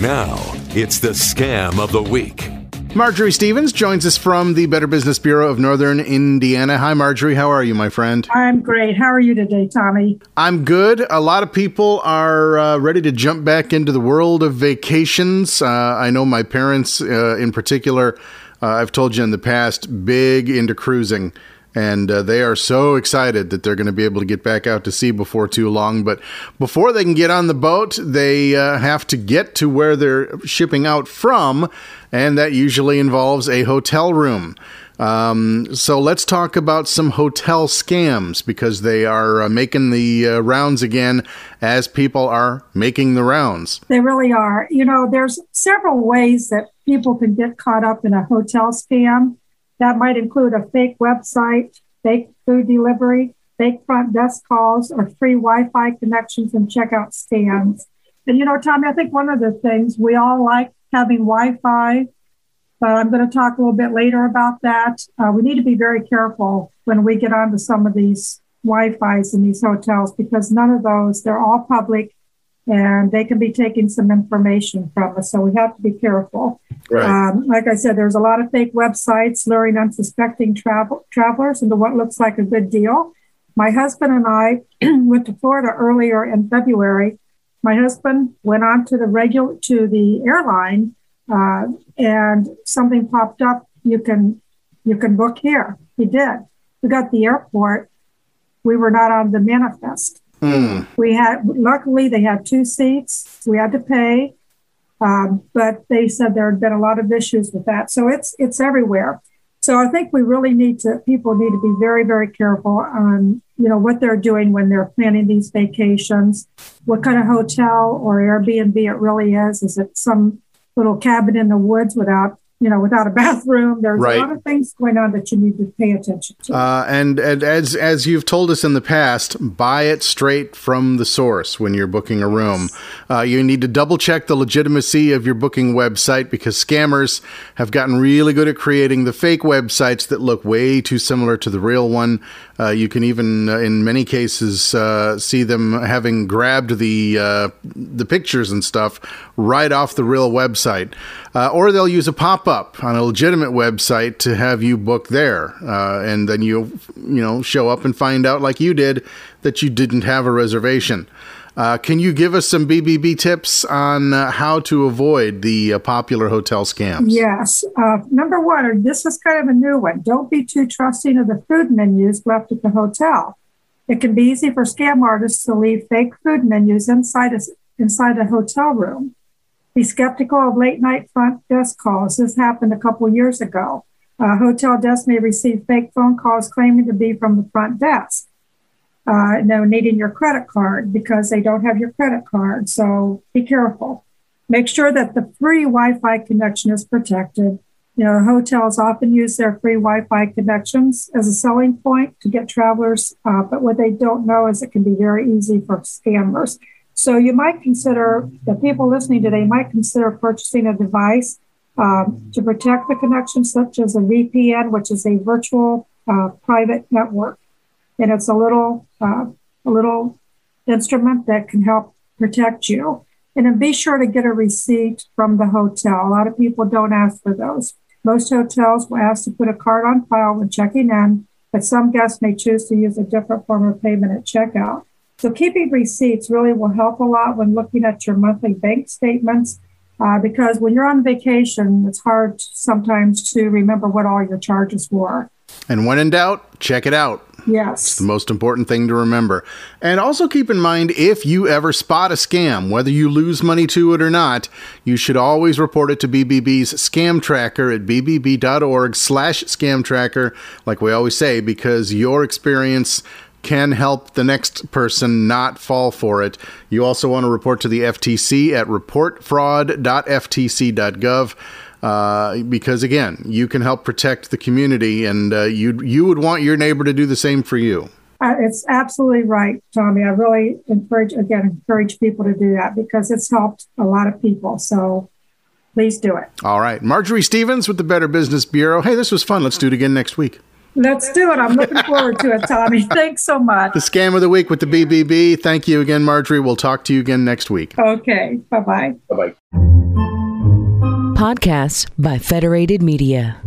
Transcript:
Now, it's the scam of the week. Marjorie Stevens joins us from the Better Business Bureau of Northern Indiana. Hi, Marjorie. How are you, my friend? I'm great. How are you today, Tommy? I'm good. A lot of people are uh, ready to jump back into the world of vacations. Uh, I know my parents, uh, in particular, uh, I've told you in the past, big into cruising and uh, they are so excited that they're going to be able to get back out to sea before too long. But before they can get on the boat, they uh, have to get to where they're shipping out from, and that usually involves a hotel room. Um, so let's talk about some hotel scams because they are uh, making the uh, rounds again as people are making the rounds. They really are. You know, there's several ways that people can get caught up in a hotel scam. That might include a fake website, fake food delivery, fake front desk calls, or free Wi Fi connections and checkout stands. And, you know, Tommy, I think one of the things we all like having Wi Fi, but I'm going to talk a little bit later about that. Uh, we need to be very careful when we get onto some of these Wi Fi's in these hotels because none of those, they're all public and they can be taking some information from us. So we have to be careful. Right. Um, like I said, there's a lot of fake websites luring unsuspecting travel, travelers into what looks like a good deal. My husband and I went to Florida earlier in February. My husband went on to the regular to the airline, uh, and something popped up. You can you can book here. He did. We got the airport. We were not on the manifest. Mm. We had, luckily, they had two seats. We had to pay, um, but they said there had been a lot of issues with that. So it's it's everywhere. So I think we really need to people need to be very very careful on you know what they're doing when they're planning these vacations, what kind of hotel or Airbnb it really is. Is it some little cabin in the woods without you know, without a bathroom. There's right. a lot of things going on that you need to pay attention to. Uh, and, and as as you've told us in the past, buy it straight from the source when you're booking a room. Uh, you need to double check the legitimacy of your booking website because scammers have gotten really good at creating the fake websites that look way too similar to the real one. Uh, you can even, uh, in many cases, uh, see them having grabbed the uh, the pictures and stuff right off the real website, or they'll use a pop up on a legitimate website to have you book there, uh, and then you you know show up and find out like you did that you didn't have a reservation. Uh, can you give us some BBB tips on uh, how to avoid the uh, popular hotel scams? Yes. Uh, number one, this is kind of a new one. Don't be too trusting of the food menus left at the hotel. It can be easy for scam artists to leave fake food menus inside a, inside a hotel room. Be skeptical of late night front desk calls. This happened a couple years ago. Hotel desk may receive fake phone calls claiming to be from the front desk. Uh, no, needing your credit card because they don't have your credit card. So be careful. Make sure that the free Wi Fi connection is protected. You know, hotels often use their free Wi Fi connections as a selling point to get travelers, uh, but what they don't know is it can be very easy for scammers. So you might consider, the people listening today might consider purchasing a device um, to protect the connection, such as a VPN, which is a virtual uh, private network. And it's a little, uh, a little instrument that can help protect you. And then be sure to get a receipt from the hotel. A lot of people don't ask for those. Most hotels will ask to put a card on file when checking in, but some guests may choose to use a different form of payment at checkout. So keeping receipts really will help a lot when looking at your monthly bank statements. Uh, because when you're on vacation, it's hard sometimes to remember what all your charges were. And when in doubt, check it out. Yes. It's the most important thing to remember. And also keep in mind if you ever spot a scam, whether you lose money to it or not, you should always report it to BBB's scam tracker at bbb.org slash scam tracker, like we always say, because your experience can help the next person not fall for it. You also want to report to the FTC at reportfraud.ftc.gov. Uh, because again, you can help protect the community, and uh, you you would want your neighbor to do the same for you. Uh, it's absolutely right, Tommy. I really encourage again encourage people to do that because it's helped a lot of people. So please do it. All right, Marjorie Stevens with the Better Business Bureau. Hey, this was fun. Let's do it again next week. Let's do it. I'm looking forward to it, Tommy. Thanks so much. The scam of the week with the BBB. Thank you again, Marjorie. We'll talk to you again next week. Okay. Bye bye. Bye bye. Podcasts by Federated Media.